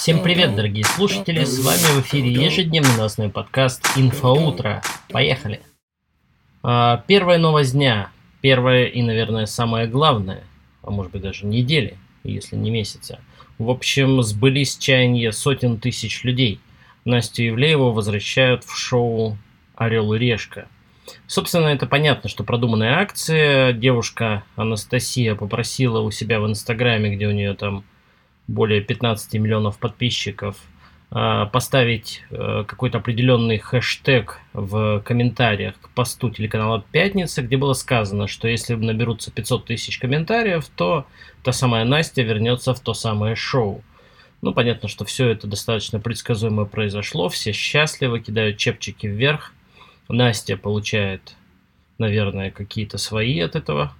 Всем привет, дорогие слушатели! С вами в эфире ежедневный новостной подкаст «Инфоутро». Поехали! А, первая новость дня. Первая и, наверное, самое главное, а может быть даже недели, если не месяца. В общем, сбылись чаяния сотен тысяч людей. Настю Евлееву возвращают в шоу «Орел и решка». Собственно, это понятно, что продуманная акция. Девушка Анастасия попросила у себя в Инстаграме, где у нее там более 15 миллионов подписчиков, а, поставить э, какой-то определенный хэштег в комментариях к посту телеканала «Пятница», где было сказано, что если наберутся 500 тысяч комментариев, то та самая Настя вернется в то самое шоу. Ну, понятно, что все это достаточно предсказуемо произошло, все счастливы, кидают чепчики вверх. Настя получает, наверное, какие-то свои от этого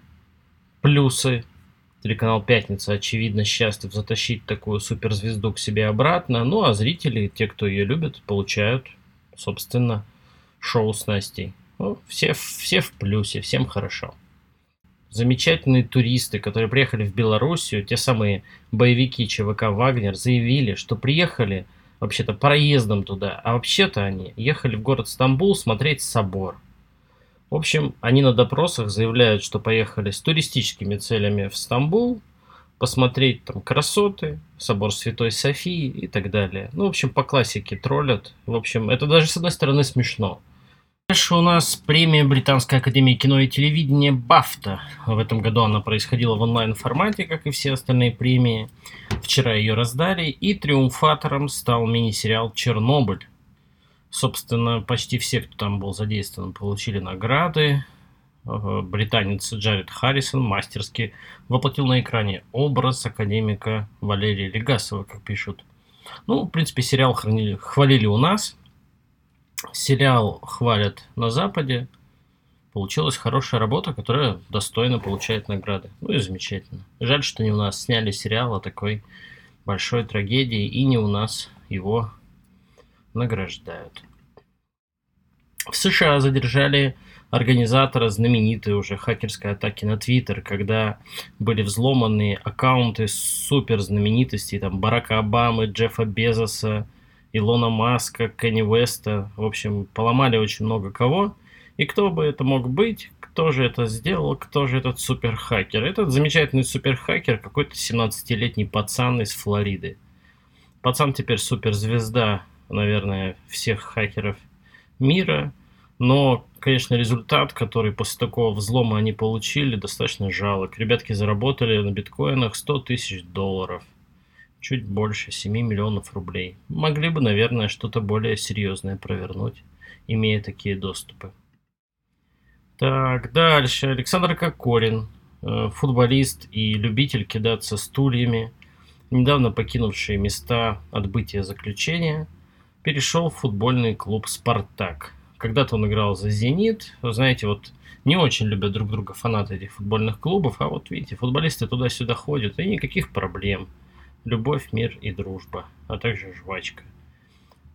плюсы, Телеканал «Пятница», очевидно, счастлив затащить такую суперзвезду к себе обратно. Ну, а зрители, те, кто ее любит, получают, собственно, шоу с Настей. Ну, все, все в плюсе, всем хорошо. Замечательные туристы, которые приехали в Белоруссию, те самые боевики ЧВК «Вагнер», заявили, что приехали вообще-то проездом туда, а вообще-то они ехали в город Стамбул смотреть собор – в общем, они на допросах заявляют, что поехали с туристическими целями в Стамбул, посмотреть там красоты, собор Святой Софии и так далее. Ну, в общем, по классике троллят. В общем, это даже с одной стороны смешно. Дальше у нас премия Британской Академии кино и телевидения «Бафта». В этом году она происходила в онлайн-формате, как и все остальные премии. Вчера ее раздали, и триумфатором стал мини-сериал «Чернобыль». Собственно, почти все, кто там был задействован, получили награды. Британец Джаред Харрисон мастерски воплотил на экране образ академика Валерия Легасова, как пишут. Ну, в принципе, сериал хранили, хвалили у нас. Сериал хвалят на Западе. Получилась хорошая работа, которая достойно получает награды. Ну и замечательно. Жаль, что не у нас сняли сериал о такой большой трагедии, и не у нас его награждают. В США задержали организатора знаменитой уже хакерской атаки на Твиттер, когда были взломаны аккаунты супер знаменитостей, там Барака Обамы, Джеффа Безоса, Илона Маска, Кенни Уэста. В общем, поломали очень много кого. И кто бы это мог быть, кто же это сделал, кто же этот суперхакер? Этот замечательный суперхакер какой-то 17-летний пацан из Флориды. Пацан теперь суперзвезда наверное, всех хакеров мира. Но, конечно, результат, который после такого взлома они получили, достаточно жалок. Ребятки заработали на биткоинах 100 тысяч долларов. Чуть больше 7 миллионов рублей. Могли бы, наверное, что-то более серьезное провернуть, имея такие доступы. Так, дальше. Александр Кокорин, э, футболист и любитель кидаться стульями, недавно покинувший места отбытия заключения – перешел в футбольный клуб «Спартак». Когда-то он играл за «Зенит». Вы знаете, вот не очень любят друг друга фанаты этих футбольных клубов, а вот видите, футболисты туда-сюда ходят, и никаких проблем. Любовь, мир и дружба, а также жвачка.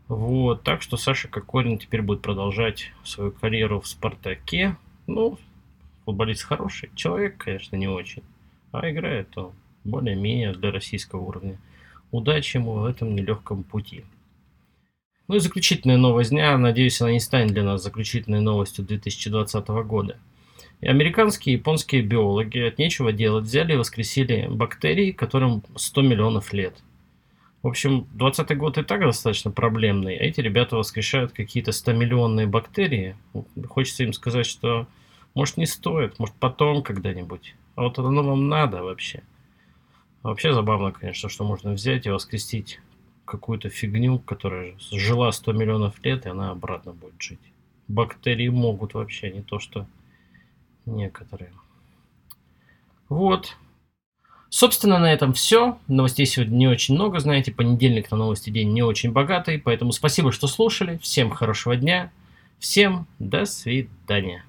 Вот, так что Саша Кокорин теперь будет продолжать свою карьеру в «Спартаке». Ну, футболист хороший, человек, конечно, не очень, а играет он более-менее для российского уровня. Удачи ему в этом нелегком пути. Ну и заключительная новость дня, надеюсь, она не станет для нас заключительной новостью 2020 года. И американские и японские биологи от нечего делать взяли и воскресили бактерии, которым 100 миллионов лет. В общем, 20 год и так достаточно проблемный, а эти ребята воскрешают какие-то 100-миллионные бактерии. Хочется им сказать, что может не стоит, может потом когда-нибудь. А вот оно вам надо вообще. Вообще забавно, конечно, что можно взять и воскресить какую-то фигню, которая жила 100 миллионов лет, и она обратно будет жить. Бактерии могут вообще, не то что некоторые. Вот. Собственно, на этом все. Новостей сегодня не очень много, знаете, понедельник на новости день не очень богатый, поэтому спасибо, что слушали. Всем хорошего дня. Всем до свидания.